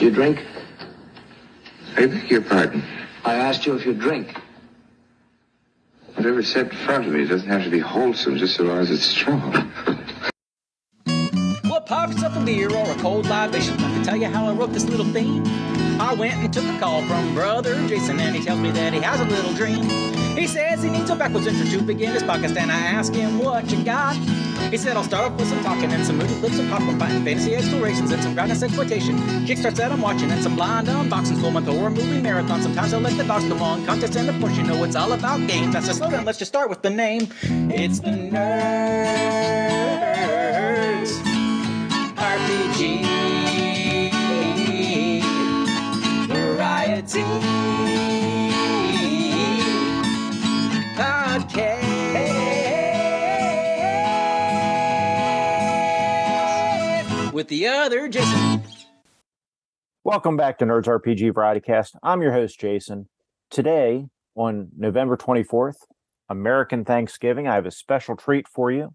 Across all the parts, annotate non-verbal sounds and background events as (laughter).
You drink? I beg your pardon. I asked you if you drink. Whatever's set in front of me doesn't have to be wholesome just so long as it's strong. What pops up a beer or a cold libation? I can tell you how I wrote this little theme. I went and took a call from brother Jason, and he tells me that he has a little dream. He says he needs a backwards intro to begin his podcast, and I ask him what you got. He said I'll start off with some talking and some moody clips of popcorn fighting, fantasy explorations, and some groundless exploitation. Kickstarts that I'm watching, and some blind unboxings, full month horror movie marathon. Sometimes I'll let the dogs come on, contests, and of course you know it's all about games. That's a slow down. Let's just start with the name. It's the Nerds Podcast with the other Jason. Welcome back to Nerds RPG Variety Cast. I'm your host, Jason. Today, on November 24th, American Thanksgiving, I have a special treat for you.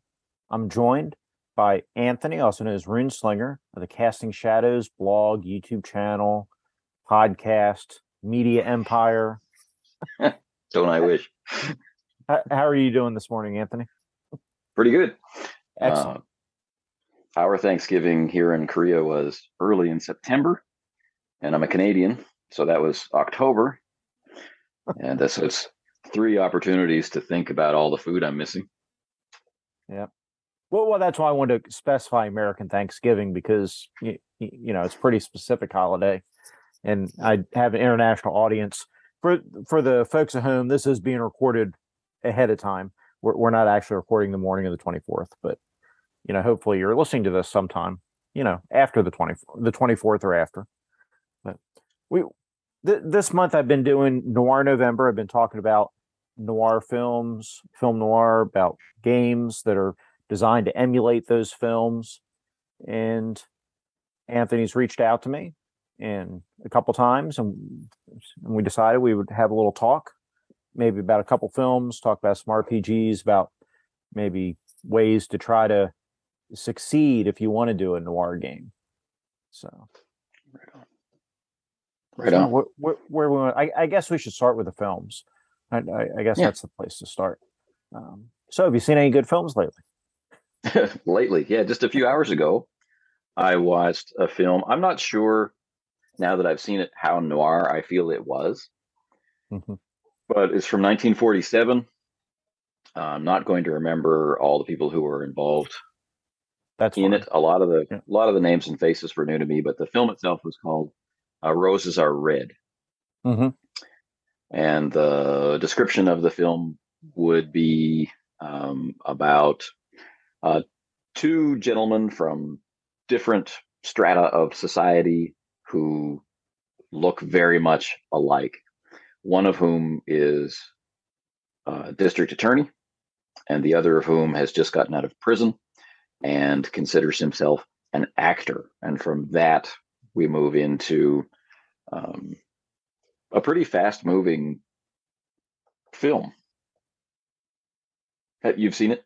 I'm joined by Anthony, also known as Rune Slinger, of the Casting Shadows blog, YouTube channel, podcast, media empire. Don't I wish? How, how are you doing this morning, Anthony? Pretty good. Excellent. Uh, our Thanksgiving here in Korea was early in September, and I'm a Canadian, so that was October. and so it's three opportunities to think about all the food I'm missing. Yeah. Well, well, that's why I wanted to specify American Thanksgiving because you, you know it's a pretty specific holiday, and I have an international audience. For for the folks at home, this is being recorded ahead of time. We're we're not actually recording the morning of the twenty fourth, but you know, hopefully you're listening to this sometime, you know, after the twenty the twenty fourth or after. But we th- this month I've been doing Noir November. I've been talking about noir films, film noir, about games that are designed to emulate those films. And Anthony's reached out to me and a couple times and, and we decided we would have a little talk, maybe about a couple films, talk about some RPGs, about maybe ways to try to succeed if you want to do a noir game. So Right so on. Where, where, where we want, I, I guess we should start with the films. I, I, I guess Yeah. that's the place to start. Um, so, have you seen any good films lately? (laughs) Lately, yeah, just a few hours ago, I watched a film. I'm not sure now that I've seen it how noir I feel it was, Mhm. but it's from 1947. I'm not going to remember all the people who were involved That's in fine. it. A lot of the Yeah. a lot of the names and faces were new to me, but the film itself was called uh, "Roses Are Red," Mhm. and the description of the film would be um, about uh, two gentlemen from different strata of society who look very much alike. One of whom is a district attorney, and the other of whom has just gotten out of prison and considers himself an actor. And from that, we move into um, a pretty fast moving film. You've seen it?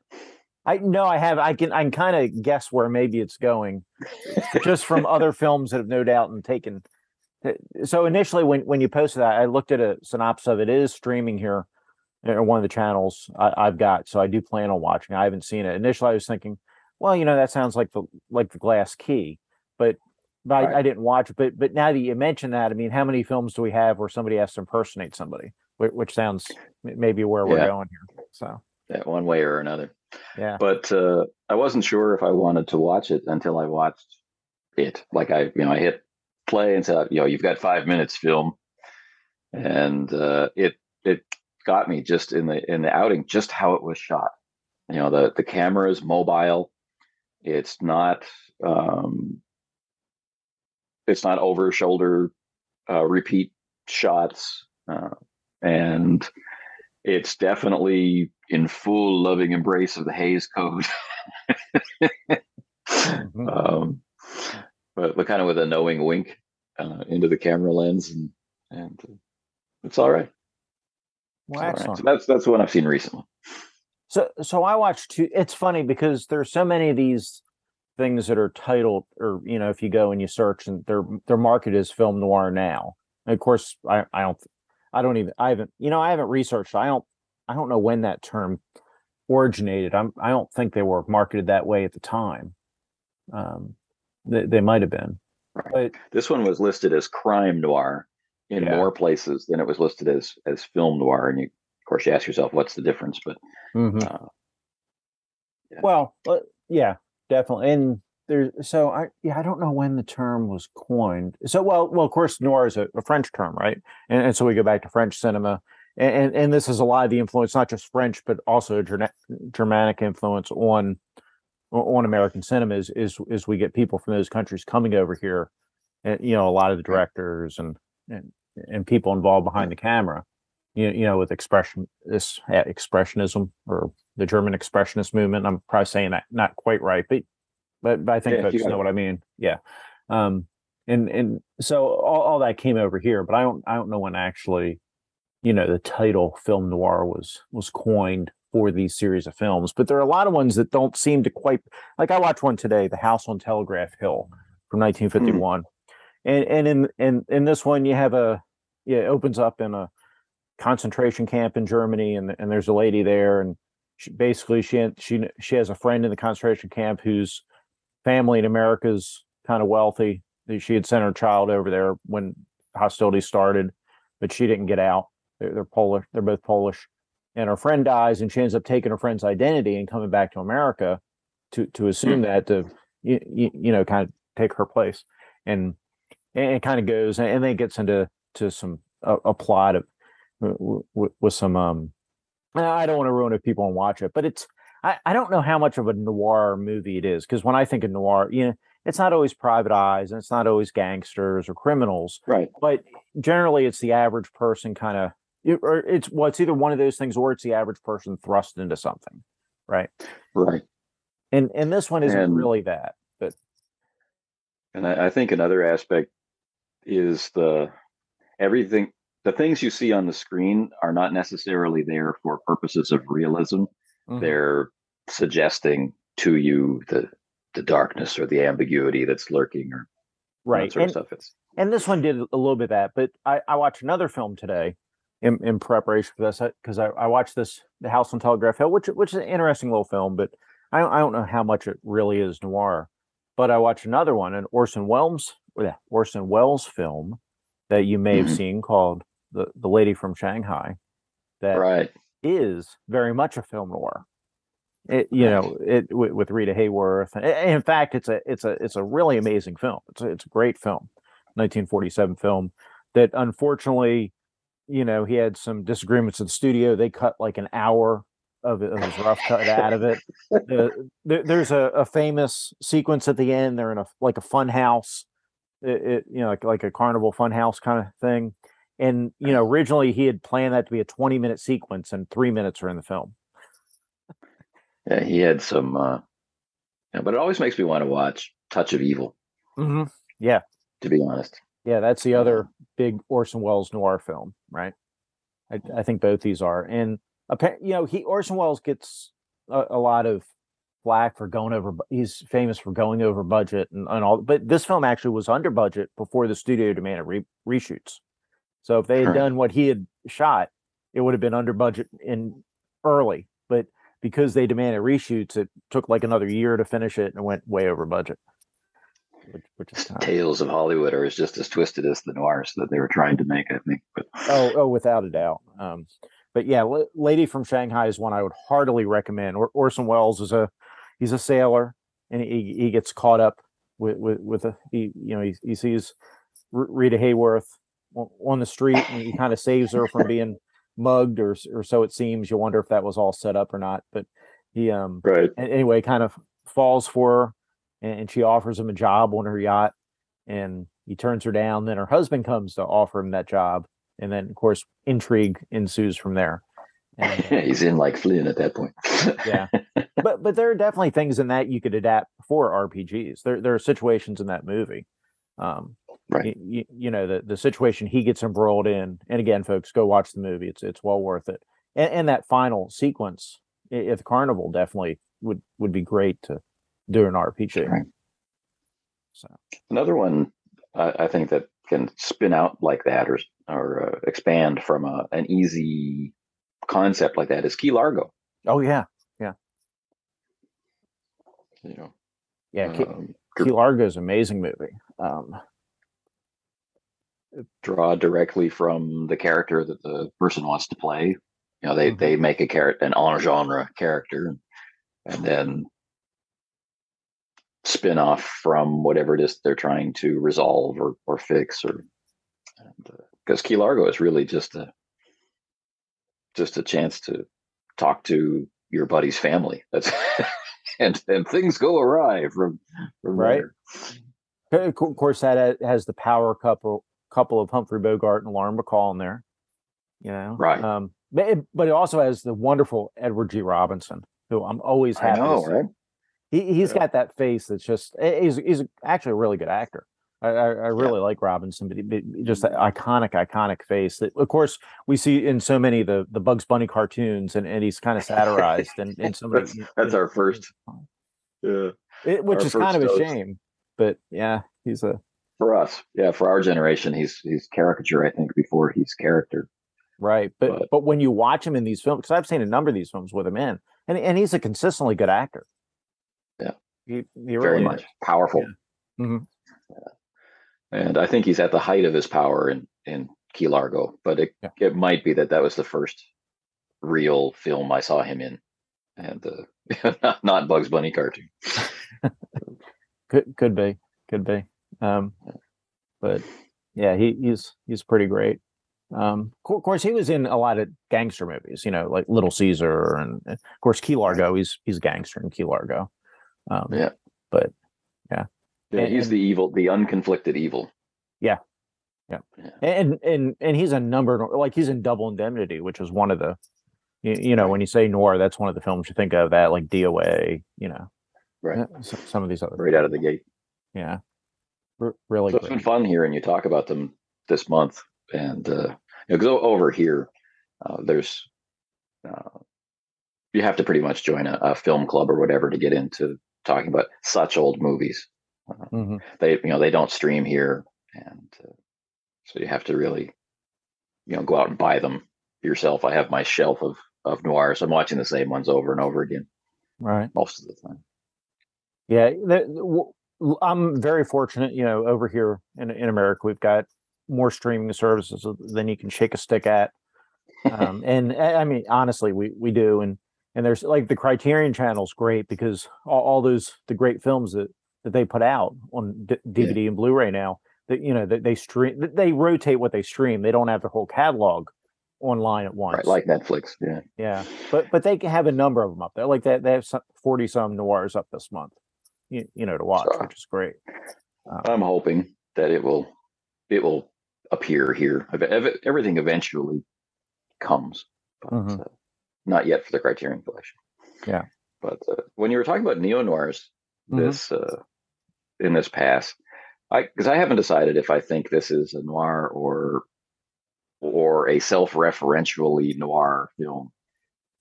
I no, I have. I can. I can kind of guess where maybe it's going, just from (laughs) other films that have no doubt and taken. Eh, so initially, when when you posted that, I looked at a synopsis of it. It is streaming here, eh, or one of the channels I, I've got. So I do plan on watching. I haven't seen it. Initially, I was thinking, well, you know, that sounds like the like the Glass Key, but but I, Right. I didn't watch it. But but now that you mention that, I mean, how many films do we have where somebody has to impersonate somebody? Which, which sounds maybe where we're Yeah. going here. So that one way or another. Yeah. But uh, I wasn't sure if I wanted to watch it until I watched it. Like I, you know, I hit play and said, you know, you've got five minutes, film, and uh, it it got me just in the in the outing, just how it was shot. You know, the the camera is mobile. It's not um, it's not over shoulder uh, repeat shots, uh, and it's definitely in full loving embrace of the Hays Code. Mhm. (laughs) um, but, but kind of with a knowing wink uh, into the camera lens, and and uh, it's all right. Well, all right. excellent. So that's that's one I've seen recently. So so I watched two. It's funny because there's so many of these things that are titled, or you know, if you go and you search, and they're they're marketed as film noir now. And of course, I I don't I don't even I haven't you know I haven't researched. I don't I don't know when that term originated. I'm I don't think they were marketed that way at the time. Um, they, they might have been. Right. But, this one was listed as crime noir in yeah. more places than it was listed as as film noir, and you of course you ask yourself what's the difference. But mm-hmm. uh, yeah. well, uh, yeah, definitely. And there's so I yeah I don't know when the term was coined. So well well of course noir is a, a French term, right? And, and, so we go back to French cinema, and, and, and this is a lot of the influence, not just French, but also Germanic influence on on American cinema is is is we get people from those countries coming over here, and you know a lot of the directors and and and people involved behind the camera, you you know with expression this eh, expressionism or the German expressionist movement. I'm probably saying that not quite right, but but, but I think yeah, folks know what I mean. Yeah. Um, and and so all, all that came over here, but I don't I don't know when actually, you know, the title film noir was was coined for these series of films. But there are a lot of ones that don't seem to quite like I watched one today, The House on Telegraph Hill from 1951. Mm. And and in in in this one you have a yeah, it opens up in a concentration camp in Germany and and there's a lady there and she basically she she she has a friend in the concentration camp whose family in America is kind of wealthy. She had sent her child over there when hostilities started, but she didn't get out. They're, they're Polish. They're both Polish, and her friend dies, and she ends up taking her friend's identity and coming back to America to to assume that to you, you know kind of take her place, and and it kind of goes and then gets into to some a, a plot of with, with some um I don't want to ruin it if people to watch it, but it's I, I don't know how much of a noir movie it is because when I think of noir, you know, it's not always private eyes and it's not always gangsters or criminals. Right. But generally it's the average person kind of it, or it's well, it's either one of those things or it's the average person thrust into something. Right. Right. And and this one isn't and, really that. But and I, I think another aspect is the everything the things you see on the screen are not necessarily there for purposes of realism. Mm-hmm. They're suggesting to you the the darkness or the ambiguity that's lurking or right sort and, of stuff. It's and this one did a little bit of that, but I, I watched another film today in, in preparation for this because I, I watched this The House on Telegraph Hill, which which is an interesting little film, but I I don't know how much it really is noir. But I watched another one, an Orson Welles Orson Welles film that you may have mm-hmm. seen called the the Lady from Shanghai. That right is very much a film noir. It, you know, it with, Rita Hayworth. In fact, it's a it's a it's a really amazing film. It's a, it's a great film, 1947 film that unfortunately, you know, he had some disagreements with the studio. They cut like an hour of, of his rough cut out of it. there, there's a, a, famous sequence at the end. They're in a like a fun house, it, it, you know, like like a carnival fun house kind of thing, and you know, originally he had planned that to be a 20 minute sequence, and three minutes are in the film. Yeah, he had some, uh, yeah, but it always makes me want to watch Touch of Evil. Mm-hmm. Yeah, to be honest. Yeah, that's the other big Orson Welles noir film, right? I, I think both these are, and you know, he Orson Welles gets a, a lot of flack for going over. He's famous for going over budget and, and all, but this film actually was under budget before the studio demanded re- reshoots. So if they had done what he had shot, it would have been under budget in early. But because they demanded reshoots, it took like another year to finish it and went way over budget. Which, which is kind. Tales of Hollywood are just as twisted as the noirs that they were trying to make, I think. But oh, oh, without a doubt. Um, but yeah, Lady from Shanghai is one I would heartily recommend. Or, Orson Welles is a he's a sailor, and he, he gets caught up with with, with a he you know he, he sees Rita Hayworth on the street and he kind of saves her from being mugged or or so it seems. You wonder if that was all set up or not but he um right. anyway kind of falls for her and she offers him a job on her yacht and he turns her down. Then her husband comes to offer him that job and then of course intrigue ensues from there. And, uh, (laughs) he's in like Flynn at that point. Yeah. (laughs) But but there are definitely things in that you could adapt for rpgs there there are situations in that movie um right you, you, know the the situation he gets embroiled in and again folks go watch the movie it's it's well worth it and, and that final sequence at the carnival definitely would would be great to do an RPG. Right. So Another one I, I think that can spin out like that or or uh, expand from a, an easy concept like that is Key Largo. oh yeah, yeah. You know, yeah. Key, um, Key Largo is an amazing movie. Um, draw directly from the character that the person wants to play. You know, they Mhm. they make a character an en genre character, and then spin off from whatever it is they're trying to resolve or or fix or because Key Largo is really just a just a chance to talk to your buddy's family. That's (laughs) and and things go awry from from Right. there. of course, that has the power couple couple of Humphrey Bogart and Lauren Bacall in there. You know, Right. Um, but it, but it also has the wonderful Edward G. Robinson, who I'm always I happy. to know, right? He he's Yeah. got that face that's just he's he's actually a really good actor. I I, I really like Robinson, but, he, but just that iconic iconic face that of course we see in so many of the the Bugs Bunny cartoons, and, and he's kind of satirized and and (laughs) so. That's that's our first. Yeah. it, which our is kind of a shame. But yeah, he's a for us yeah for our generation he's he's caricature i think before he's character right. But But- but when you watch him in these films, because I've seen a number of these films with him in, and and he's a consistently good actor. Yeah. he, he very really much is. powerful Yeah. Mhm. and i think he's at the height of his power in in key largo but it, Yeah. it might be that that was the first real film i saw him in and uh, (laughs) not, not bugs bunny cartoon (laughs) Could could be, could be. Um, but yeah, he he's he's pretty great. Um, of course, he was in a lot of gangster movies, you know, like Little Caesar, and of course, Key Largo. He's he's a gangster in Key Largo. Um, Yeah. but yeah, And- he's and- the evil the unconflicted evil Yeah, yeah, yeah. and and and he's a number like he's in Double Indemnity, which is one of the, you, you know, when you say noir, that's one of the films you think of. That like DOA, you know, right uh, some of these other, right out of the gate yeah, R- really so it's been fun hearing you talk about them this month and uh because over here uh, there's uh, you have to pretty much join a, a film club or whatever to get into talking about such old movies Mhm. they you know they don't stream here and uh, so you have to really you know go out and buy them yourself i have my shelf of of noirs i'm watching the same ones over and over again Right. most of the time Yeah, the, w- l- I'm very fortunate. You know, over here in in America, we've got more streaming services than you can shake a stick at. Um, (laughs) and I I mean, honestly, we we do. And and there's like the Criterion Channel's great because all, all those the great films that that they put out on D- DVD and Blu-ray now that you know that they stream that they rotate what they stream. They don't have their whole catalog online at once. right like netflix yeah Yeah, but but they can have a number of them up there. Like that, they have forty some noirs up this month. You, you know to watch, Sure. which is great. Um, I'm hoping that it will it will appear here. Ev- ev- Everything eventually comes, but Mhm. uh, not yet for the Criterion Collection. Yeah. But uh, when you were talking about neo noirs, Mhm. this uh, in this pass, I because I haven't decided if I think this is a noir or or a self-referentially noir film,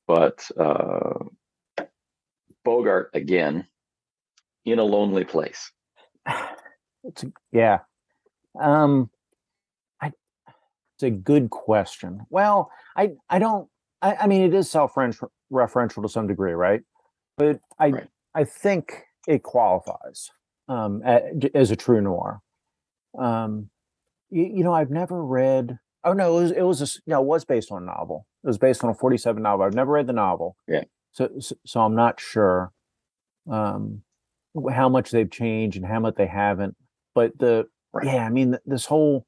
but uh, Bogart again in a lonely place. it's a, yeah, um, I it's a good question. Well, I I don't. I, I mean, it is self referential to some degree, right? But I Right. I think it qualifies um, as a true noir. Um, you, you know, I've never read. Oh no, it was it was a, no, it was based on a novel. It was based on a forty-seven novel. I've never read the novel. Yeah. So so, so I'm not sure um, how much they've changed and how much they haven't. But the Right. yeah, I mean this whole.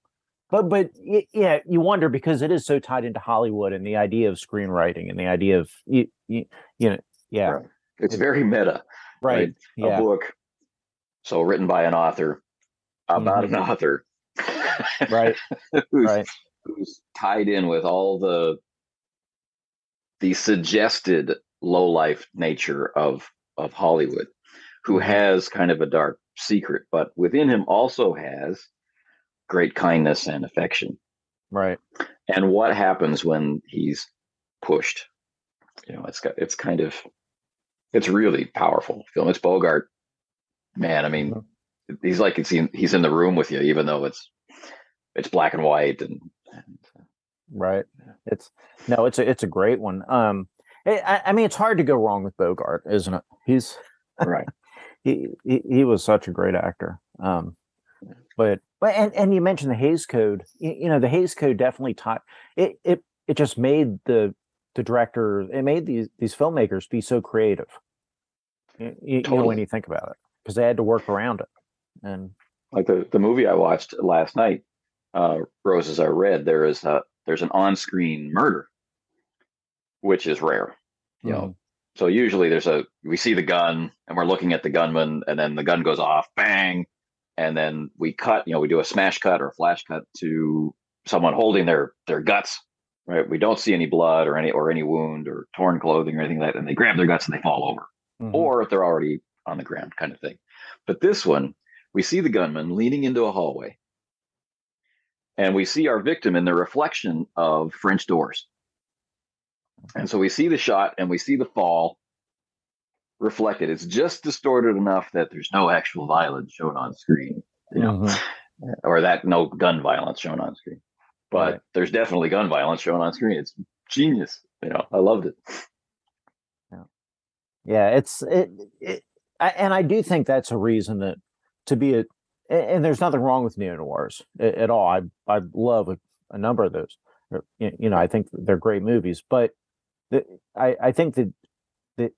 But but yeah, you wonder because it is so tied into Hollywood and the idea of screenwriting and the idea of you you, you know yeah Right. It's It- very meta. right, A yeah book, so written by an author about an mm-hmm. author, right (laughs) who's, right who's tied in with all the the suggested low life nature of of Hollywood, who has kind of a dark secret, but within him also has great kindness and affection. right And what happens when he's pushed? You know, it's got it's kind of it's really powerful film. It's Bogart man, I mean, he's like it's in, he's in the room with you, even though it's it's black and white and, and right. It's no, it's a it's a great one. Um, I, I mean, it's hard to go wrong with Bogart, isn't it? He's right. He, he he was such a great actor. Um, but but and and you mentioned the Hays Code. You, you know, the Hays Code definitely taught it. It it just made the the director. It made these these filmmakers be so creative. You, you, you know, when you think about it, because they had to work around it. And Like the the movie I watched last night, uh, Roses Are Red. There is a there's an on screen murder, which is rare. You know, so usually there's a we see the gun and we're looking at the gunman and then the gun goes off bang. And then we cut you know we do a smash cut or a flash cut to someone holding their their guts right? We don't see any blood or any or any wound or torn clothing or anything like that. And they grab their guts and they fall over. Mhm. or if they're already on the ground kind of thing. But this one we see the gunman leaning into a hallway. And we see our victim in the reflection of french doors and so we see the shot and we see the fall reflected. It's just distorted enough that there's no actual violence shown on screen, you know, Mhm. or that no gun violence shown on screen. But Right. there's definitely gun violence shown on screen. It's genius. You know, I loved it. yeah, yeah it's it, it I, and I do think that's a reason that to be a a- and there's nothing wrong with neo noirs at all. I I love a, a number of those. You know, I think they're great movies, but the, I I think that that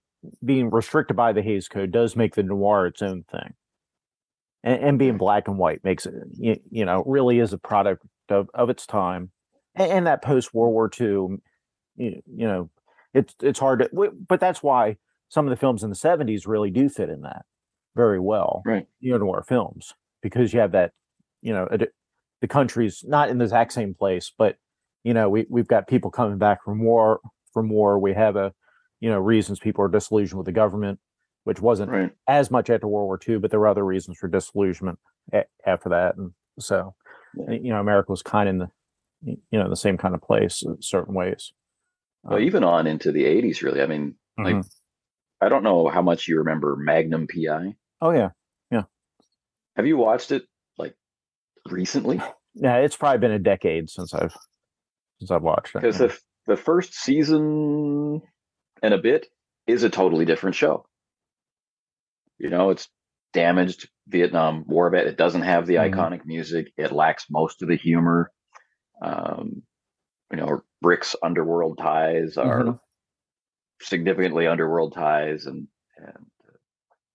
being restricted by the Hays Code does make the noir its own thing, and, and being black and white makes it you, you know really is a product of of its time, and, and that post World War II, you, you know, it's it's hard to, but that's why some of the films in the 70s really do fit in that very well Right. neo noir films because you have that you know ad- the country's not in the exact same place but you know we, we've got people coming back from war from war we have a you know reasons people are disillusioned with the government which wasn't Right. as much after world war ii but there were other reasons for disillusionment a- after that and so Yeah. you know america was kind of in the you know the same kind of place in certain ways Well, Um, even on into the 80s, really. I mean, like, mhm. I don't know how much you remember Magnum PI. oh yeah Yeah. Have you watched it like recently? (sighs) yeah it's probably been a decade since i've since i've watched it because yeah. the the first season and a bit is a totally different show. You know, it's damaged Vietnam War vet. It doesn't have the Mhm. iconic music. It lacks most of the humor. Um, you know, Rick's underworld ties are Mhm. significantly underworld ties, and and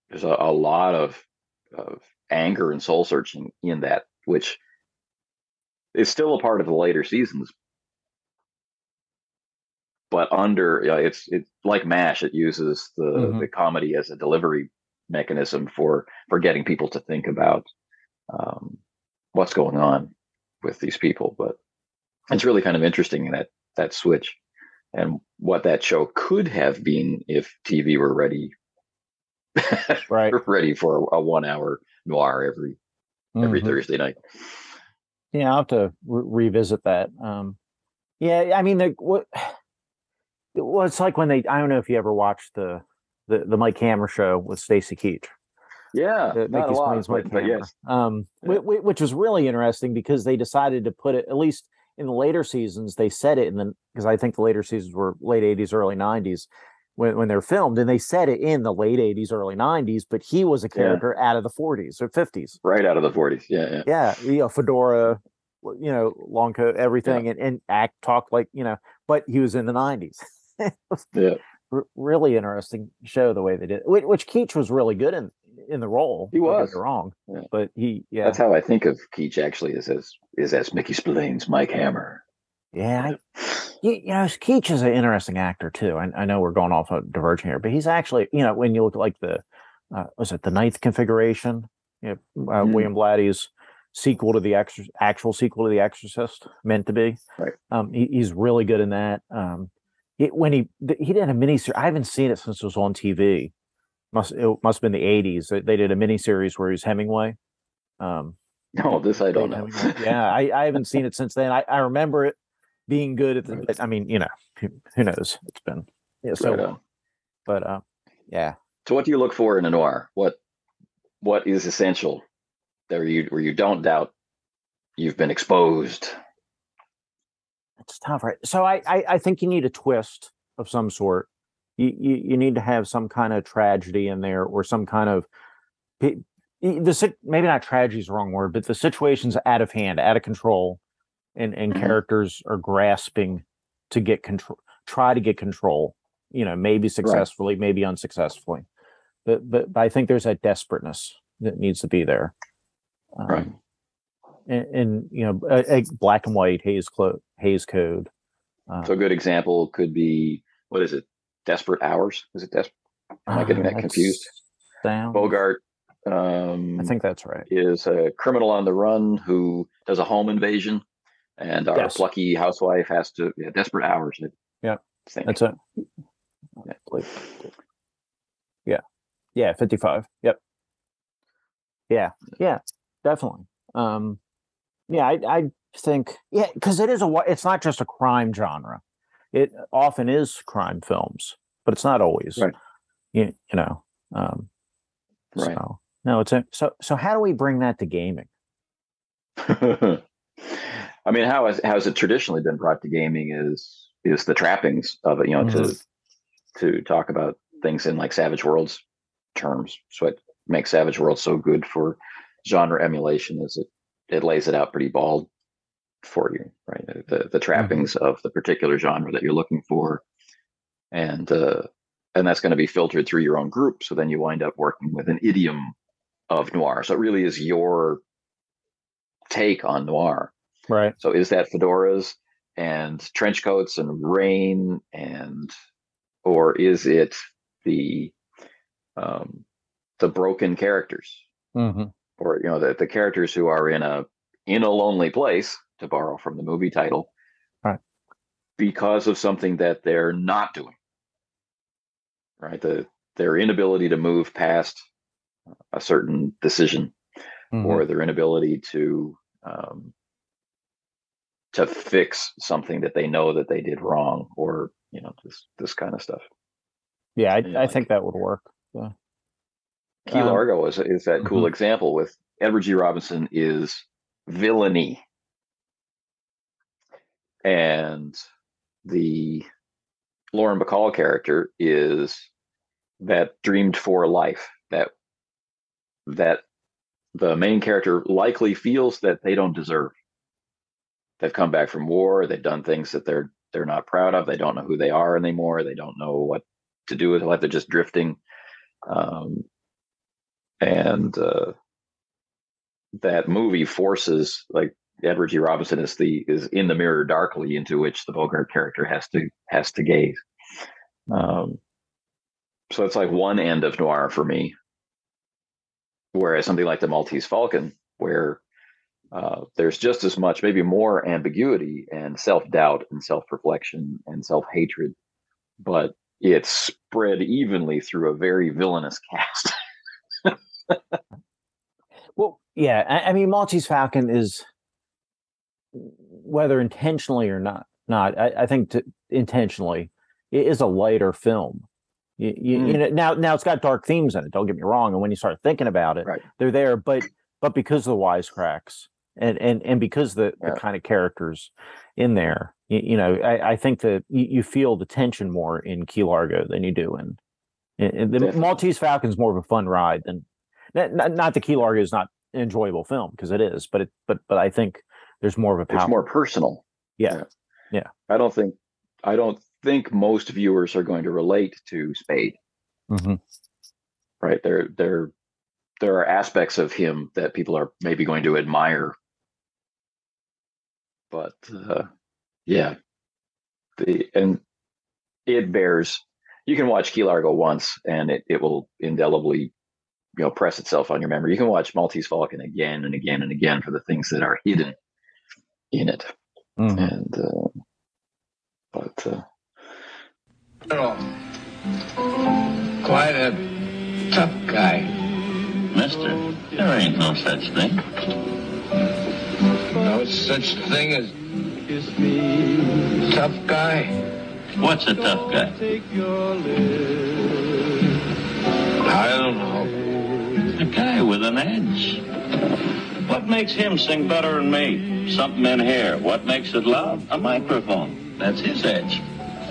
there's a, a lot of of anger and soul searching in that, which is still a part of the later seasons, but under yeah, it's it's like Mash. It uses the Mhm. the comedy as a delivery mechanism for for getting people to think about um, what's going on with these people. But it's really kind of interesting that that switch and what that show could have been if TV were ready (laughs) right ready for a, one hour noir every every Mhm. Thursday night. Yeah, I'll have to re- revisit that. Um, yeah, I mean, the, what? Well, it's like when they. I don't know if you ever watched the the, the Mike Hammer show with Stacy Keach. Yeah, not a lot, Mike Hammer. yes, Um, Yeah. whi- whi- which was really interesting because they decided to put it at least in the later seasons. They said it in the because I think the later seasons were late '80s, early '90s when when they're filmed, and they said it in the late '80s, early '90s. But he was a Yeah. character out of the '40s or '50s. right out of the forties. Yeah, yeah, yeah, you know, fedora, you know, long coat, everything, and, and act talk like you know, but he was in the nineties. (laughs) yeah. (laughs) really interesting show the way they did, which, which Keach was really good in in the role. He was. wrong, Yeah. but he, yeah, That's how I think of Keach. Actually, is as is as Mickey Spillane's Mike Hammer. yeah. I, you, you know, Keach is an interesting actor too. I, I know we're going off a diverging here, but he's actually, you know, when you look like the, uh, was it the ninth configuration? You know, uh, Mm. William Blatty's sequel to the Exor- actual sequel to the Exorcist, meant to be. Right. Um, he, he's really good in that. Um, he, when he he did a miniseries, I haven't seen it since it was on TV. Must it must have been the eighties. They did a miniseries where he was Hemingway. Um, No, this I don't know. (laughs) Yeah, I, I haven't seen it since then. I, I remember it being good at the. I mean, you know, who, who knows? It's been yeah, so Right But uh, yeah, So, what do you look for in a noir? What what is essential, there you where you don't doubt you've been exposed. It's tough, right? So I, I, I think you need a twist of some sort. You, you, you need to have some kind of tragedy in there, or some kind of the maybe not tragedy is the wrong word, but the situation's out of hand, out of control, and and Mhm. characters are grasping to get control, try to get control. You know, maybe successfully, maybe unsuccessfully, but, but but I think there's that desperateness that needs to be there. Um, Right. And, you know, a, a black and white haze clo- Hays code. Uh, So a good example could be what is it? Desperate Hours? Is it Desperate? Am I getting that confused? Down. Bogart um, I think that's right. is a criminal on the run who does a home invasion, and our Yes. plucky housewife has to. Yeah, Desperate Hours. Think. That's it. Yeah, like- Yeah, 55. Yep. Yeah. Yeah, definitely. Um yeah, I I think yeah, cuz it is a it's not just a crime genre. It often is crime films, but it's not always. Right. You, you know. Um Right. so no, it's a so so how do we bring that to gaming? (laughs) I mean, how has how has it traditionally been brought to gaming is is the trappings of it. You know, to to talk about things in like Savage Worlds terms. So what makes Savage Worlds so good for genre emulation is it it lays it out pretty bald for you, right? The the trappings of the particular genre that you're looking for, and uh, and that's going to be filtered through your own group. So then you wind up working with an idiom of noir. So it really is your take on noir. Right. So is that fedoras and trench coats and rain and or is it the um the broken characters Mhm. Or you know the, the characters who are in a in a lonely place to borrow from the movie title Right. because of something that they're not doing right the their inability to move past a certain decision Mhm. or their inability to um, to fix something that they know that they did wrong, or you know this this kind of stuff. yeah, I, yeah, I like- think that would work. Key Um, Largo is is that cool mhm. example with Edward G. Robinson is villainy, and the Lauren Bacall character is that dreamed for life that that the main character likely feels that they don't deserve. They've come back from war. They've done things that they're they're not proud of. They don't know who they are anymore. They don't know what to do with life. They're just drifting. Um, and uh, that movie forces like Edward G. Robinson is the is in the mirror darkly into which the Bogart character has to has to gaze. Um, so it's like one end of noir for me. Whereas something like the Maltese Falcon, where uh, there's just as much, maybe more ambiguity and self doubt and self reflection and self hatred, but it's spread evenly through a very villainous (laughs) cast. Well, yeah, I, I mean, Maltese Falcon is whether intentionally or not. Not, I, I think to, intentionally, it is a lighter film. You, you, Mm. you know, now now it's got dark themes in it. Don't get me wrong. And when you start thinking about it, Right. they're there. But but because of the wisecracks and and and because the Yeah. the kind of characters in there, you, you know, I, I think that you, you feel the tension more in Key Largo than you do in. In the Definitely. Maltese is more of a fun ride than not, not, that Key Largo is not an enjoyable film because it is, but it but but I think there's more of a power. It's more personal. Yeah. Yeah. I don't think I don't think most viewers are going to relate to Spade. Mhm. Right. There there there are aspects of him that people are maybe going to admire. But uh, yeah. The and it bears you can watch Key Largo once and it, it will indelibly you know press itself on your memory. You can watch Maltese Falcon again and again and again for the things that are hidden in it Mhm. and uh, but uh, Quite a tough guy. Mister, there ain't no such thing. No such thing as tough guy. What's a tough guy? I don't know. A guy with an edge. What makes him sing better than me? Something in here. What makes it loud? A microphone. That's his edge.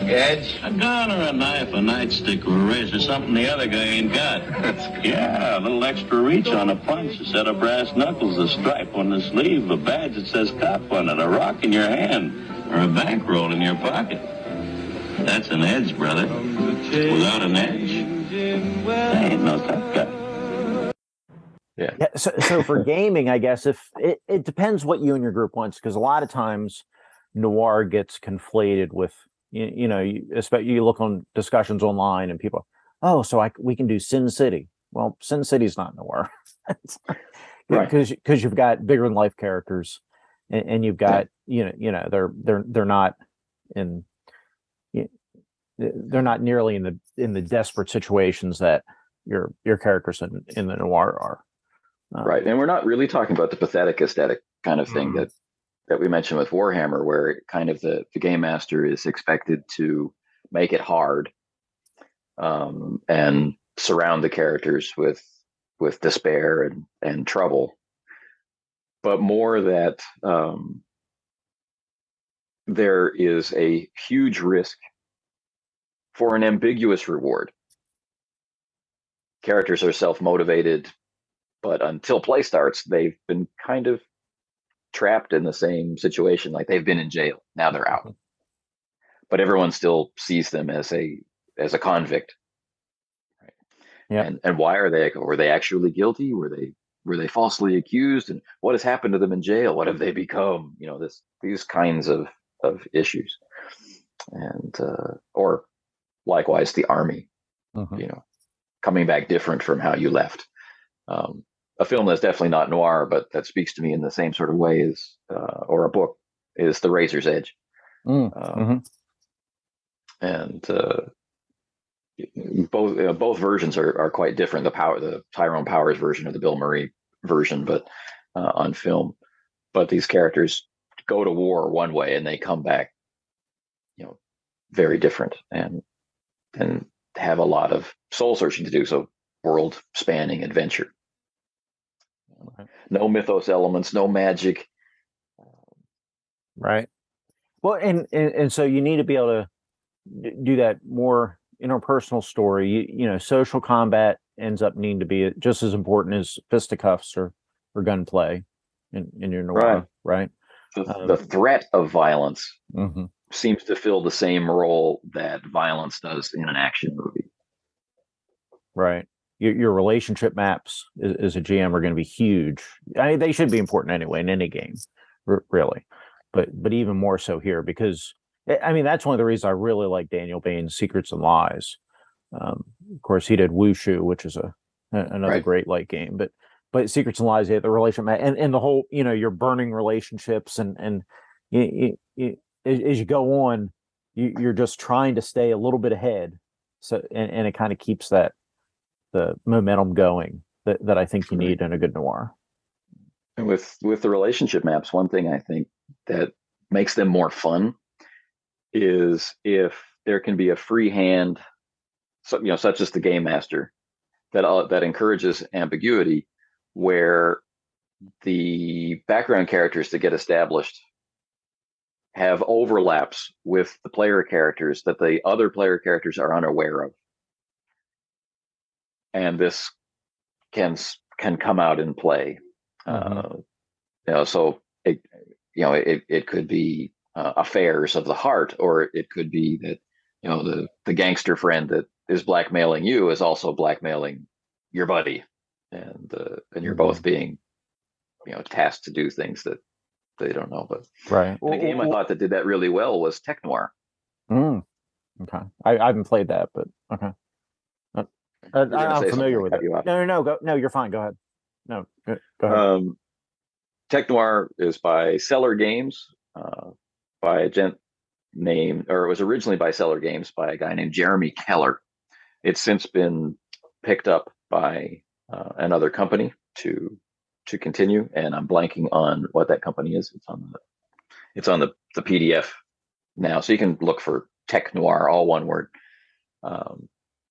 Edge? A gun or a knife, a nightstick or a razor, something the other guy ain't got. (laughs) yeah, a little extra reach on a punch, a set of brass knuckles, a stripe on the sleeve, a badge that says cop on it, a rock in your hand, or a bankroll in your pocket. That's an edge, brother. Without an edge, there ain't no tough guy. Yeah. So, so for (laughs) gaming, I guess if it, it depends what you and your group wants, because a lot of times noir gets conflated with you, you know, you, especially you look on discussions online and people, oh, so I we can do Sin City. Well, Sin City's not noir, (laughs) Right. Because because you've got bigger than life characters, and, and you've got you know you know they're they're they're not in y- they're not nearly in the in the desperate situations that your your characters in in the noir are. Um, Right. And we're not really talking about the pathetic aesthetic kind of thing Mhm. that that we mentioned with Warhammer, where it kind of the, the game master is expected to make it hard um, and surround the characters with with despair and, and trouble. But more that um, there is a huge risk for an ambiguous reward. Characters are self motivated, but until play starts, they've been kind of trapped in the same situation. Like they've been in jail, now they're out, but everyone still sees them as a as a convict. Right? Yeah. And and why are they? Were they actually guilty? Were they were they falsely accused? And what has happened to them in jail? What have they become? You know, this these kinds of of issues, and uh, or likewise the army Mhm. you know, coming back different from how you left. Um, a film that's definitely not noir, but that speaks to me in the same sort of way as, uh, or a book is The Razor's Edge. Mm, Um, mhm. And uh, both uh, both versions are, are quite different. The power, the Tyrone Powers version or the Bill Murray version, but uh, on film. But these characters go to war one way and they come back, you know, very different and and have a lot of soul searching to do. So world spanning adventure. Right. No mythos elements, no magic. right well and, and and so you need to be able to do that more interpersonal story you, you know social combat ends up needing to be just as important as fisticuffs or or gunplay in, in your noir right, The, Um, the threat of violence Mhm. Seems to fill the same role that violence does in an action movie. right. Your, your relationship maps as, a gm are going to be huge. I mean, they should be important anyway in any game r- really. But but even more so here because I- i mean that's one of the reasons i really like daniel bayn's secrets and lies. Um, of course he did wushu which is a, another Right. great light game. But but secrets and lies yeah, the relationship ma- and, and the whole you know you're burning relationships and and you, you, as, as you go on you, you're just trying to stay a little bit ahead. So and, and it kind of keeps that the momentum going that, that i think you need in a good noir. And with with the relationship maps, one thing I think that makes them more fun is if there can be a free hand, so, you know, such as the game master, that uh, that encourages ambiguity, where the background characters that get established have overlaps with the player characters that the other player characters are unaware of, and this can can come out in play. Mhm. Uh, you know, so it you know it it could be uh, affairs of the heart, or it could be that you know the the gangster friend that is blackmailing you is also blackmailing your buddy, and uh, and you're both being you know tasked to do things that they don't know. But right. And a game I thought that did that really well was Tech Noir. Mm, okay. I, I haven't played that but okay. Uh, uh, I, say i'm familiar with it. you no no no go no you're fine. Go ahead. No go, go ahead. Um, Tech Noir is by Cellar Games, uh, by a gent named, or it was originally by Cellar Games by a guy named Jeremy Keller. It's since been picked up by uh, another company to to continue, and I'm blanking on what that company is. It's on the it's on the the PDF now, so you can look for Tech Noir, all one word. Um,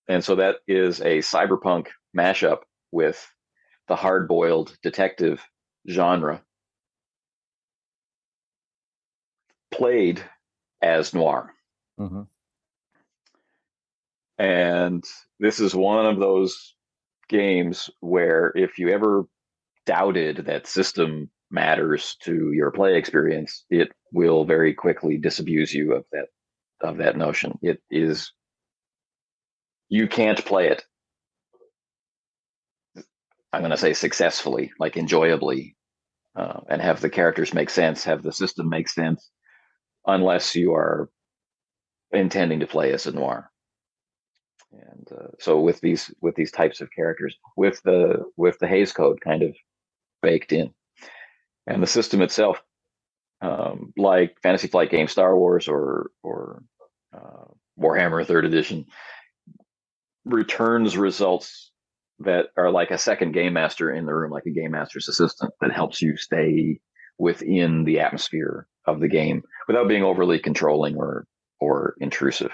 and so that is a cyberpunk mashup with the hard-boiled detective genre played as noir. Mhm. And this is one of those games where if you ever doubted that system matters to your play experience, it will very quickly disabuse you of that of that notion. It is you can't play it. I'm going to say successfully, like enjoyably, uh, and have the characters make sense, have the system make sense, unless you are intending to play as a noir. And uh, so with these with these types of characters, with the with the Hays Code kind of baked in, and the system itself, um, like Fantasy Flight Game Star Wars or or uh, Warhammer Third Edition, returns results that are like a second game master in the room, like a game master's assistant that helps you stay within the atmosphere of the game without being overly controlling or or intrusive.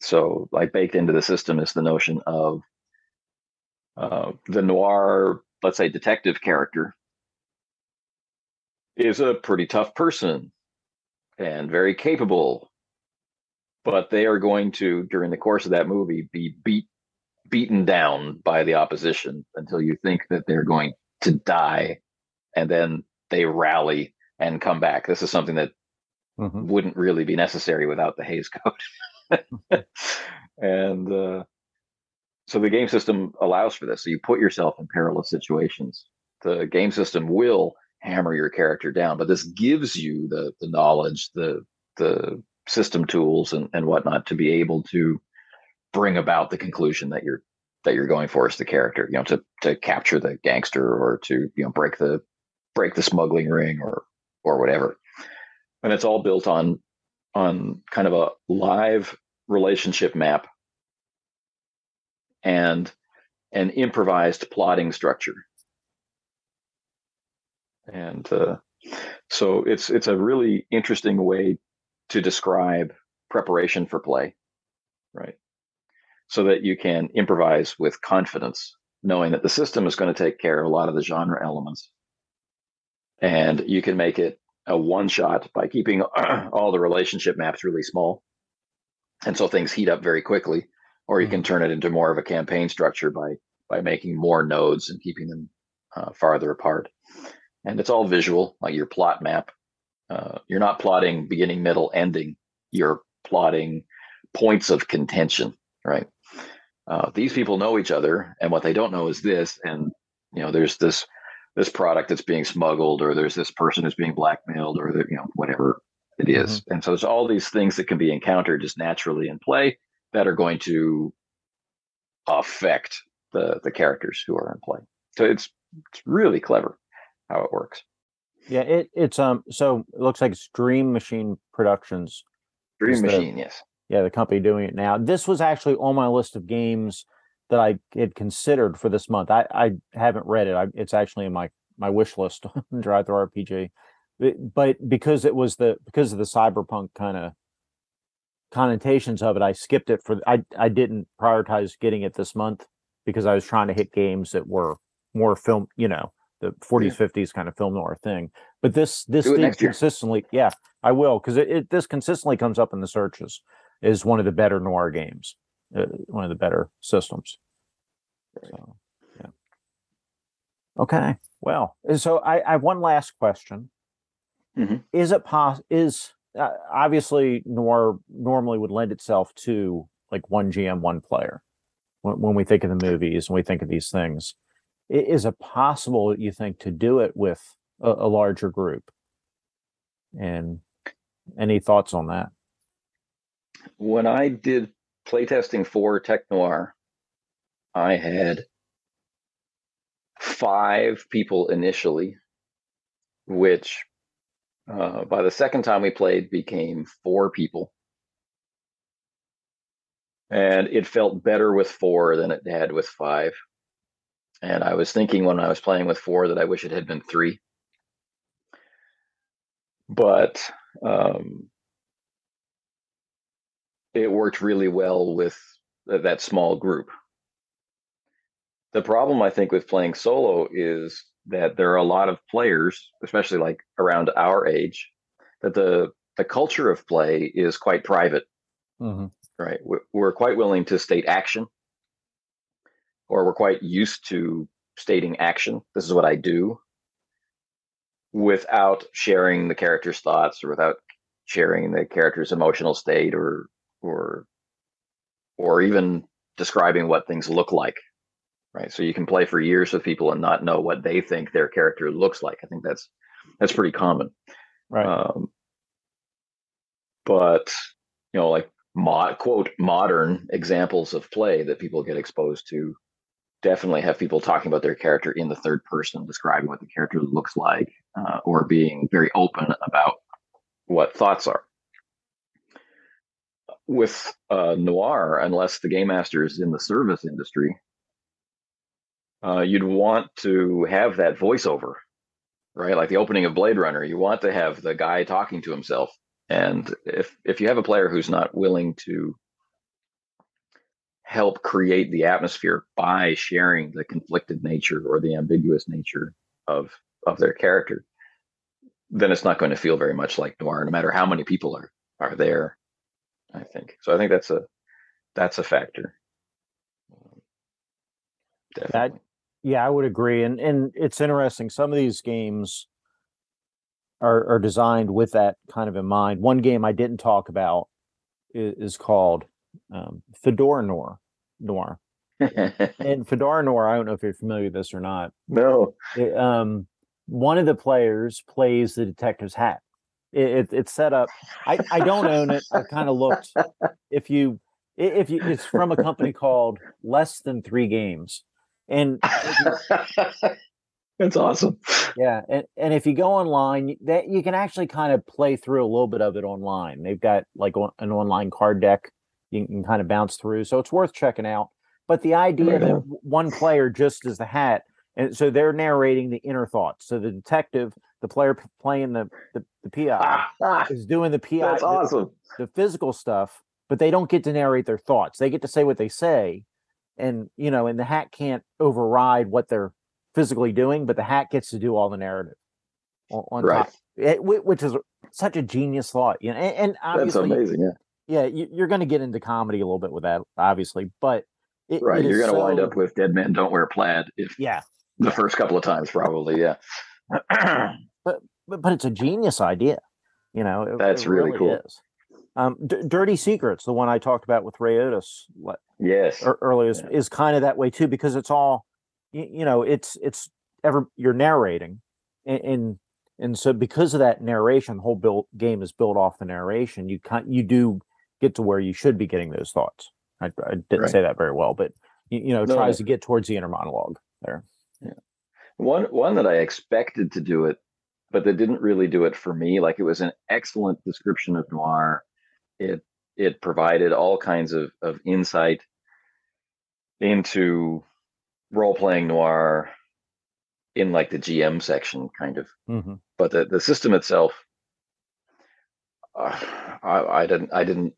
So, like baked into the system is the notion of uh, the noir, let's say, detective character is a pretty tough person and very capable, but they are going to, during the course of that movie, be beat beaten down by the opposition until you think that they're going to die, and then they rally and come back. This is something that Mhm. wouldn't really be necessary without the Hays Code. (laughs) and uh, so the game system allows for this. So you put yourself in perilous situations. The game system will hammer your character down, but this gives you the the knowledge, the the system tools and, and whatnot to be able to bring about the conclusion that you're that you're going for as the character, you know, to to capture the gangster or to, you know, break the break the smuggling ring or or whatever and it's all built on on kind of a live relationship map and an improvised plotting structure. And uh, so it's it's a really interesting way to describe preparation for play right? So that you can improvise with confidence knowing that the system is going to take care of a lot of the genre elements. And you can make it a one shot by keeping (clears throat) all the relationship maps really small. And so things heat up very quickly, or you can turn it into more of a campaign structure by by making more nodes and keeping them uh, farther apart. And it's all visual, like your plot map. Uh, you're not plotting beginning, middle, ending. You're plotting points of contention, right? Uh, these people know each other, and what they don't know is this. And you know, there's this this product that's being smuggled, or there's this person who's being blackmailed, or the, you know whatever it is. And so there's all these things that can be encountered just naturally in play that are going to affect the the characters who are in play. So it's it's really clever how it works. Yeah, it it's um so it looks like it's Dream Machine Productions. Dream the- Machine, yes. Yeah, the company doing it now. This was actually on my list of games that I had considered for this month. I I haven't read it. I, it's actually in my my wish list (laughs) on DriveThruRPG. But, but because it was the because of the cyberpunk kind of connotations of it, I skipped it for I I didn't prioritize getting it this month because I was trying to hit games that were more film, you know, the 40s, 50s kind of film noir thing. But this this did consistently, yeah, I will because it, it this consistently comes up in the searches is one of the better noir games, uh, one of the better systems. So, yeah. Okay. Well, so I, I have one last question. Mhm. Is it pos? Is uh, obviously noir normally would lend itself to like one GM, one player. When, when we think of the movies and we think of these things, is it possible you think to do it with a, a larger group? And any thoughts on that? When I did playtesting for Tech Noir, I had five people initially, which uh, by the second time we played became four people. And it felt better with four than it had with five. And I was thinking when I was playing with four that I wish it had been three. But um, it worked really well with that small group. the problem I think with playing solo is that there are a lot of players, especially like around our age, that the the culture of play is quite private. hmm Right, we're quite willing to state action, or we're quite used to stating action. This is what I do, without sharing the character's thoughts or without sharing the character's emotional state or or or even describing what things look like right? So you can play for years with people and not know what they think their character looks like. I think that's that's pretty common. Right. um, but you know like mod, quote modern examples of play that people get exposed to definitely have people talking about their character in the third person describing what the character looks like uh, or being very open about what thoughts are. With uh, noir unless the game master is in the service industry uh, you'd want to have that voiceover right? Like the opening of blade runner you want to have the guy talking to himself. And if if you have a player who's not willing to help create the atmosphere by sharing the conflicted nature or the ambiguous nature of of their character then it's not going to feel very much like noir no matter how many people are are there i think. So i think that's a that's a factor. Definitely Yeah, I would agree, and and it's interesting. Some of these games are are designed with that kind of in mind. One game I didn't talk about is, is called um, Fedora Noir. Noir (laughs) and Fedora Noir. I don't know if you're familiar with this or not. no It, um, one of the players plays the detective's hat. It, it, it's set up. I, I don't own it. I kind of looked. If you if you it's from a company called Less Than Three Games, and (laughs) that's awesome yeah, and, and if you go online, that you can actually kind of play through a little bit of it online. They've got like an online card deck you can kind of bounce through, so it's worth checking out. But the idea that one player just is the hat, and so they're narrating the inner thoughts. So the detective, the player playing the the, the PI, Ah, is doing the PI, that's the- awesome the physical stuff, but they don't get to narrate their thoughts. They get to say what they say, and you know, and the hat can't override what they're physically doing, but the hat gets to do all the narrative on, on Right. top, It- which is such a genius thought. You know, and, and that's amazing yeah yeah, you, you're going to get into comedy a little bit with that, obviously, but it, right it you're going to wind up with dead men don't wear plaid if yeah, the first couple of times probably yeah (clears throat) but but but it's a genius idea. You know, it- That's it really cool. Um, D- Dirty Secrets, the one I talked about with Ray Otis yes ear- earlier is, Yeah. is kind of that way too because it's all you, you know it's it's ever you're narrating and, and and so because of that narration the whole build game is built off the narration you can you do get to where you should be getting those thoughts i, I didn't Right. say that very well but you, you know No, tries to get towards the inner monologue there yeah One one that I expected to do it, but that didn't really do it for me. Like it was an excellent description of noir. It it provided all kinds of of insight into role playing noir in like the GM section, kind of. hmm But the the system itself, uh, I, I didn't I didn't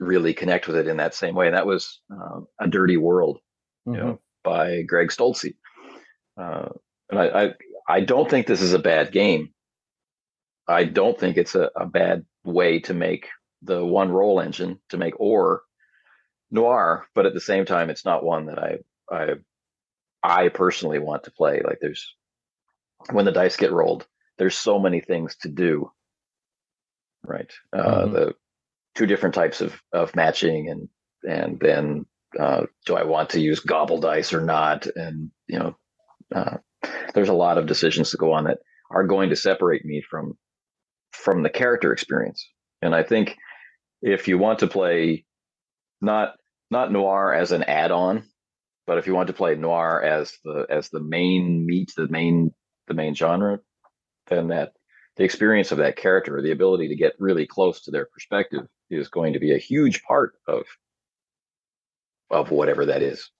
really connect with it in that same way. And that was um, a dirty world you know, by Greg Stolze. Uh, and I, I, I don't think this is a bad game. I don't think it's a, a bad way to make the one roll engine to make or noir, but at the same time, it's not one that I, I, I personally want to play. Like there's when the dice get rolled, there's so many things to do. Right. Uh, Mhm. The two different types of of matching and and then uh, do I want to use gobble dice or not? And you know, uh, there's a lot of decisions to go on that are going to separate me from from the character experience. And I think if you want to play not not noir as an add-on, but if you want to play noir as the as the main meat, the main the main genre, then that the experience of that character, the ability to get really close to their perspective, is going to be a huge part of of whatever that is.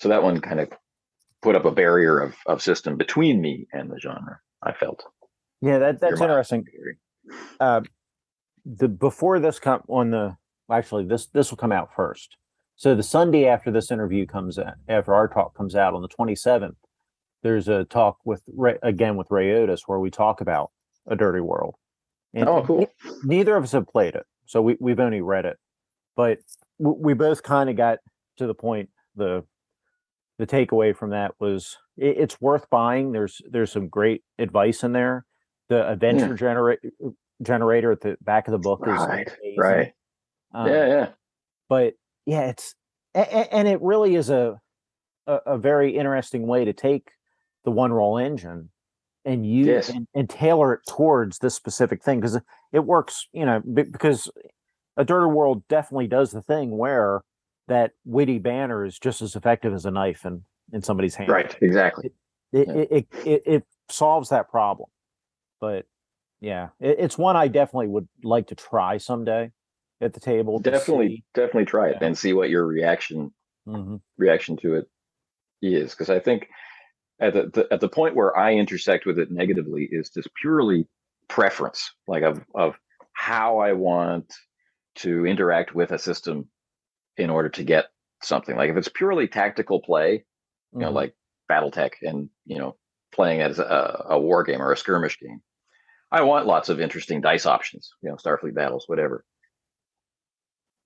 So that one kind of put up a barrier of, of system between me and the genre. I felt. yeah that that's Your interesting uh, the before this come on the actually this this will come out first So the Sunday after this interview comes out, after our talk comes out on the 27th, there's a talk with Ray, again with Ray Otis where we talk about a dirty world. And Oh, cool. neither of us have played it, so we we've only read it, but we both kind of got to the point. the The takeaway from that was it, it's worth buying. There's there's some great advice in there. The adventure hmm. generate generator at the back of the book is amazing. right. Um, yeah, yeah. but yeah, it's and it really is a, a very interesting way to take the one roll engine and use Yes. and, and tailor it towards this specific thing because it works, you know, be- because a dirty world definitely does the thing where that witty banner is just as effective as a knife in in somebody's hand. Right, exactly. It Yeah. it, it, it it solves that problem, but yeah, it, it's one I definitely would like to try someday at the table. Definitely, see. definitely try it Yeah. and see what your reaction Mhm. reaction to it is because I think at the, the at the point where I intersect with it negatively is just purely preference, like of of how I want to interact with a system in order to get something. Like if it's purely tactical play, you know, Mhm. like BattleTech and you know playing as a, a war game or a skirmish game. I want lots of interesting dice options, you know, Starfleet battles, whatever.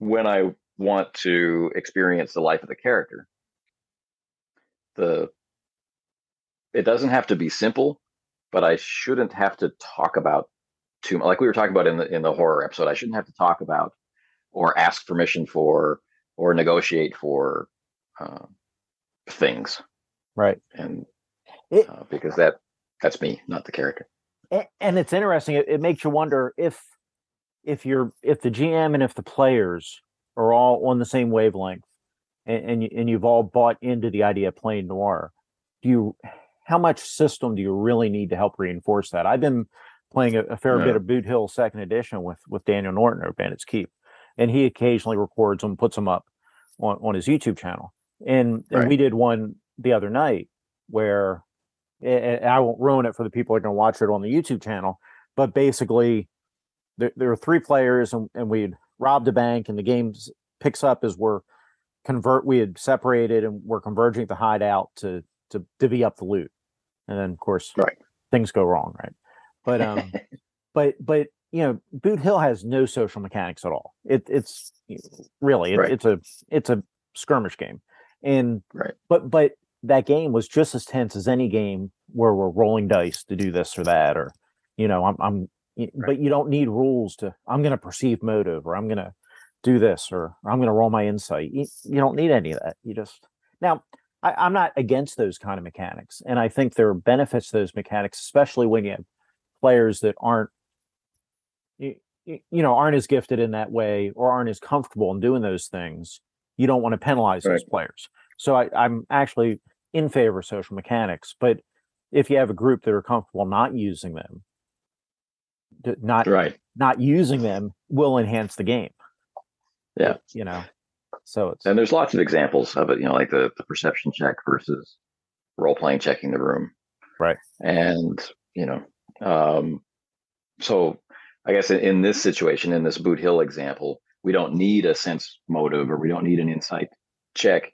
When I want to experience the life of the character, the it doesn't have to be simple, but I shouldn't have to talk about too much. Like we were talking about in the in the horror episode, I shouldn't have to talk about or ask permission for or negotiate for uh, things, right. and It, uh, because that that's me, not the character. and it's interesting. It, it makes you wonder if if you're if the GM and if the players are all on the same wavelength, and and, you, and you've all bought into the idea of playing noir. Do you how much system do you really need to help reinforce that? I've been playing a, a fair Yeah. bit of Boot Hill Second Edition with with Daniel Norton or Bandits Keep, and he occasionally records them, puts them up on on his YouTube channel. And, and we did one the other night where eh, eh, I won't ruin it for the people who are going to watch it on the YouTube channel, but basically there, there were three players and, and we'd robbed a bank and the game picks up as we're convert we had separated and we're converging the hideout to to divvy up the loot and then of course Right. things go wrong right but um (laughs) but but you know boot hill has no social mechanics at all it, it's really it, Right. it's a it's a skirmish game and Right. but but that game was just as tense as any game where we're rolling dice to do this or that or you know i'm i'm but you don't need rules to i'm going to perceive motive or i'm going to do this or i'm going to roll my insight. You, you don't need any of that. You just now I, i'm not against those kind of mechanics and i think there are benefits to those mechanics especially when you have players that aren't you, you know aren't as gifted in that way or aren't as comfortable in doing those things you don't want to penalize those players. So I, i'm actually in favor of social mechanics but if you have a group that are comfortable not using them not right. not using them will enhance the game Yeah. you know so it's And there's lots of examples of it, you know, like the, the perception check versus role playing checking the room. Right. And, you know, um, so I guess in, in this situation, in this Boot Hill example, we don't need a sense motive or we don't need an insight check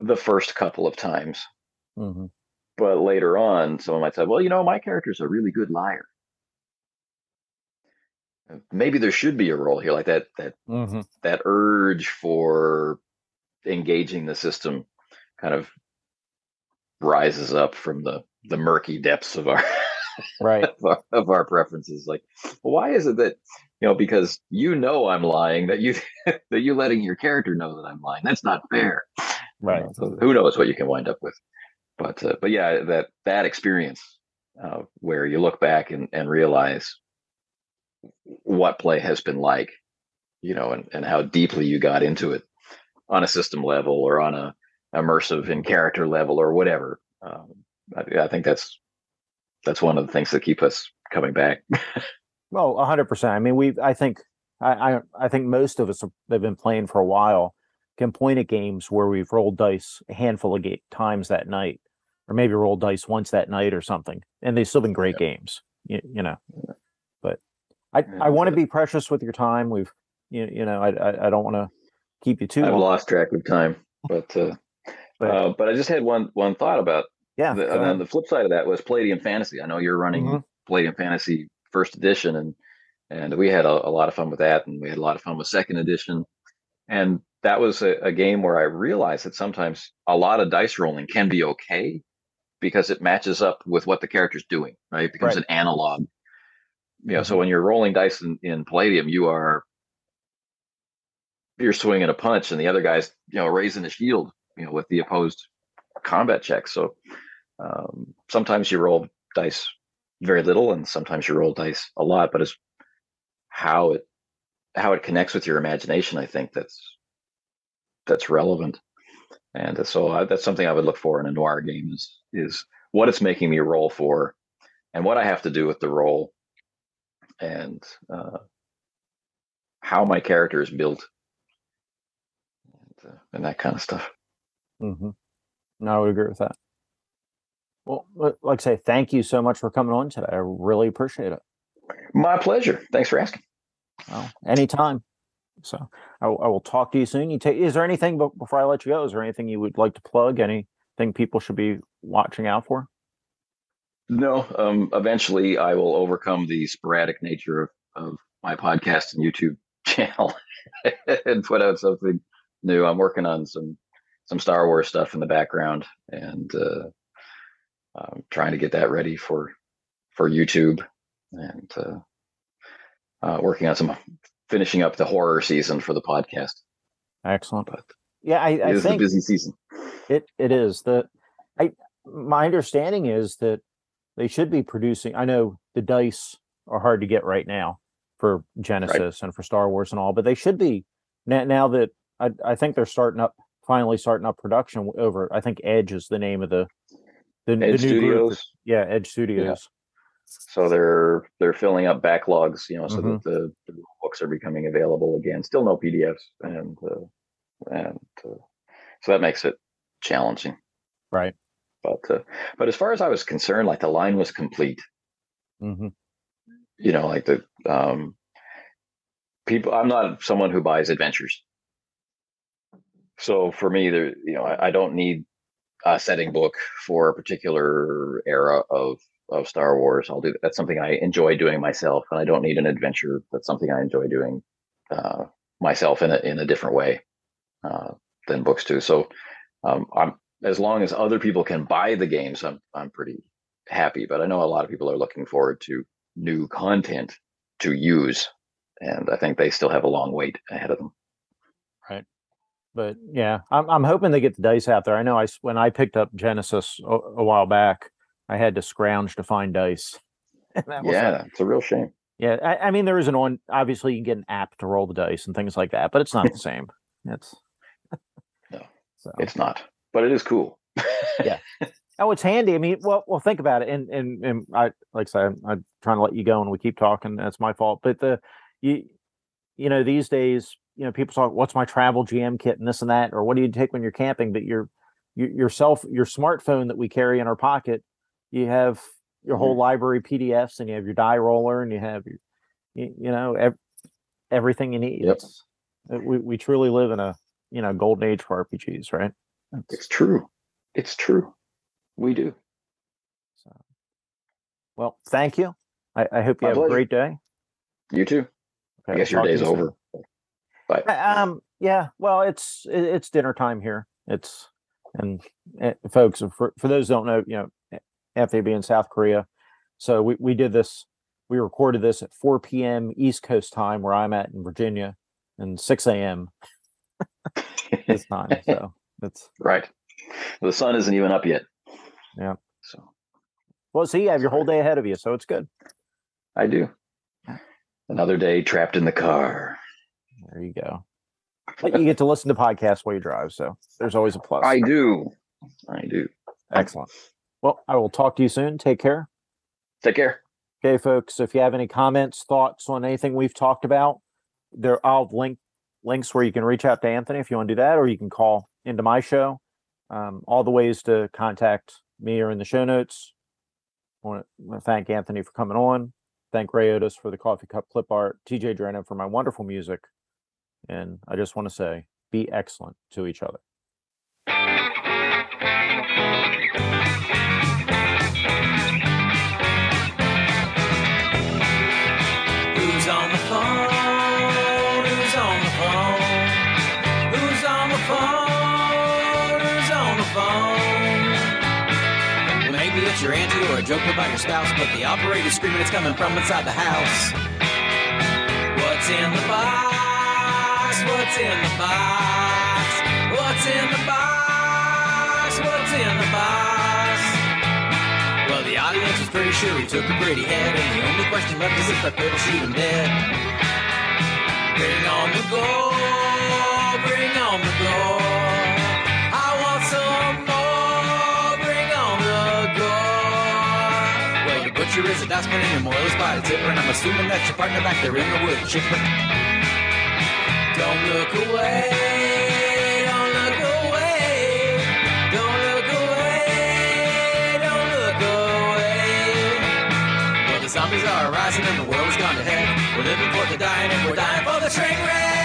the first couple of times. mhm. But later on, someone might say, well, you know, my character's a really good liar. Maybe there should be a role here, like that that Mhm. that urge for engaging the system kind of rises up from the the murky depths of our right. (laughs) of our, of our preferences. Like why is it that you know because you know i'm lying that you (laughs) that you letting your character know that i'm lying. That's not fair. Right. Uh, so who knows what you can wind up with. But uh, but yeah that that experience uh, where you look back and, and realize what play has been like you know and, and how deeply you got into it on a system level or on a immersive in character level or whatever um, I, I think that's that's one of the things that keep us coming back (laughs) Well, a hundred percent. I mean, we. I think. I, I. I think most of us have have been playing for a while. Can point at games where we've rolled dice a handful of ga- times that night, or maybe rolled dice once that night or something, and they've still been great games. You, you know. But I. I want to be precious with your time. We've. You, you know. I. I, I don't want to keep you too I've long. lost track of time, but uh, (laughs) But- uh, but I just had one one thought about yeah. the, and then the flip side of that was Palladium Fantasy. I know you're running Mhm. Palladium Fantasy first edition, and and we had a, a lot of fun with that, and we had a lot of fun with second edition, and that was a, a game where I realized that sometimes a lot of dice rolling can be okay because it matches up with what the character's doing, right? It becomes Right. an analog. You know, so when you're rolling dice in, in Palladium, you are you're swinging a punch, and the other guy's you know raising a shield, you know, with the opposed combat check. So um, sometimes you roll dice very little, and sometimes you roll dice a lot. But it's how it how it connects with your imagination. I think that's that's relevant, and uh, so I, that's something I would look for in a noir game is is what it's making me roll for, and what I have to do with the roll, and uh, how my character is built, and, uh, and that kind of stuff. hmm No, I would agree with that. Well, like I say, thank you so much for coming on today. I really appreciate it. My pleasure. Thanks for asking. Well, anytime. So I, will- I will talk to you soon. You take. Is there anything before I let you go? Is there anything you would like to plug? Anything people should be watching out for? No, um, eventually I will overcome the sporadic nature of, of my podcast and YouTube (laughs) channel and put out something new. I'm working on some some Star Wars stuff in the background and uh, I'm trying to get that ready for for YouTube and uh, uh, working on some finishing up the horror season for the podcast. Excellent. But Yeah, I, I is think a busy season. It it is the I my understanding is that they should be producing. I know the dice are hard to get right now for Genesys and for Star Wars and all, but they should be now. Now that I I think they're starting up, finally starting up production over. I think Edge is the name of the the, the new group. Studios. Yeah, Edge Studios. so they're they're filling up backlogs you know so Mhm. that the, the books are becoming available again still no pdfs and uh, and uh, so that makes it challenging Right. But uh, but as far as i was concerned like the line was complete. Hmm you know like the um people i'm not someone who buys adventures. So for me there you know I, I don't need a setting book for a particular era of of star wars. I'll do that's something i enjoy doing myself and i don't need an adventure. That's something i enjoy doing uh, myself in a in a different way uh, than books do. So um, i'm as long as other people can buy the games i'm i'm pretty happy but i know a lot of people are looking forward to new content to use and i think they still have a long wait ahead of them Right. But yeah, I'm I'm hoping they get the dice out there. I know I when I picked up Genesys a, a while back, I had to scrounge to find dice. (laughs) And that was a- yeah it's a real shame Yeah, I, I mean there is an on. Obviously, you can get an app to roll the dice and things like that, but it's not the (laughs) same. It's No, (laughs) So it's not but it is cool yeah. (laughs) oh, it's handy. I mean, well, well, think about it. And and and I like I say, I'm, I'm trying to let you go, and we keep talking. That's my fault. But the you you know these days, you know, people talk, what's my travel GM kit and this and that, or what do you take when you're camping? But your your yourself your smartphone that we carry in our pocket, you have your whole library PDFs, and you have your die roller, and you have your you, you know ev- everything you need. Yep. It's- uh, we we truly live in a you know golden age for RPGs, right? It's true it's true we do So, well, thank you. I, I hope you My have a great day. you too Okay, i guess your day's over bye Um, yeah. Well, it's it, it's dinner time here. It's and uh, folks, for for those who don't know, you know, FAB in South Korea. So we we did this. We recorded this at 4 p.m. East Coast time, where I'm at in Virginia, and 6 a.m. (laughs) this time. So it's right the sun isn't even up yet Yeah. so well. see, you have your whole day ahead of you, so it's good. i do another day trapped in the car There you go. But you get to listen to podcasts while you drive, so there's always a plus. i do i do Excellent. Well, I will talk to you soon. Take care. take care Okay, folks. If you have any comments, thoughts on anything we've talked about, there I'll link links where you can reach out to Anthony if you want to do that, or you can call into my show. Um, all the ways to contact me are in the show notes. I want to thank Anthony for coming on. Thank Ray Otis for the coffee cup clip art. TJ Drennan for my wonderful music. And I just want to say be excellent to each other. Your auntie or a joke about your spouse, but the operator's screaming it's coming from inside the house. What's in the box? What's in the box? What's in the box? What's in the box? Well, the audience was pretty sure he took a pretty head, and the only question left is if I could shoot him dead. Bring on the gold, bring on the gold. Is a and is tipper, and I'm assuming that's your partner back there in the chipper. Don't look away, don't look away, don't look away, don't look away. Well, the zombies are rising and the world has gone to heck. We're living for the dying and we're dying for the train wreck.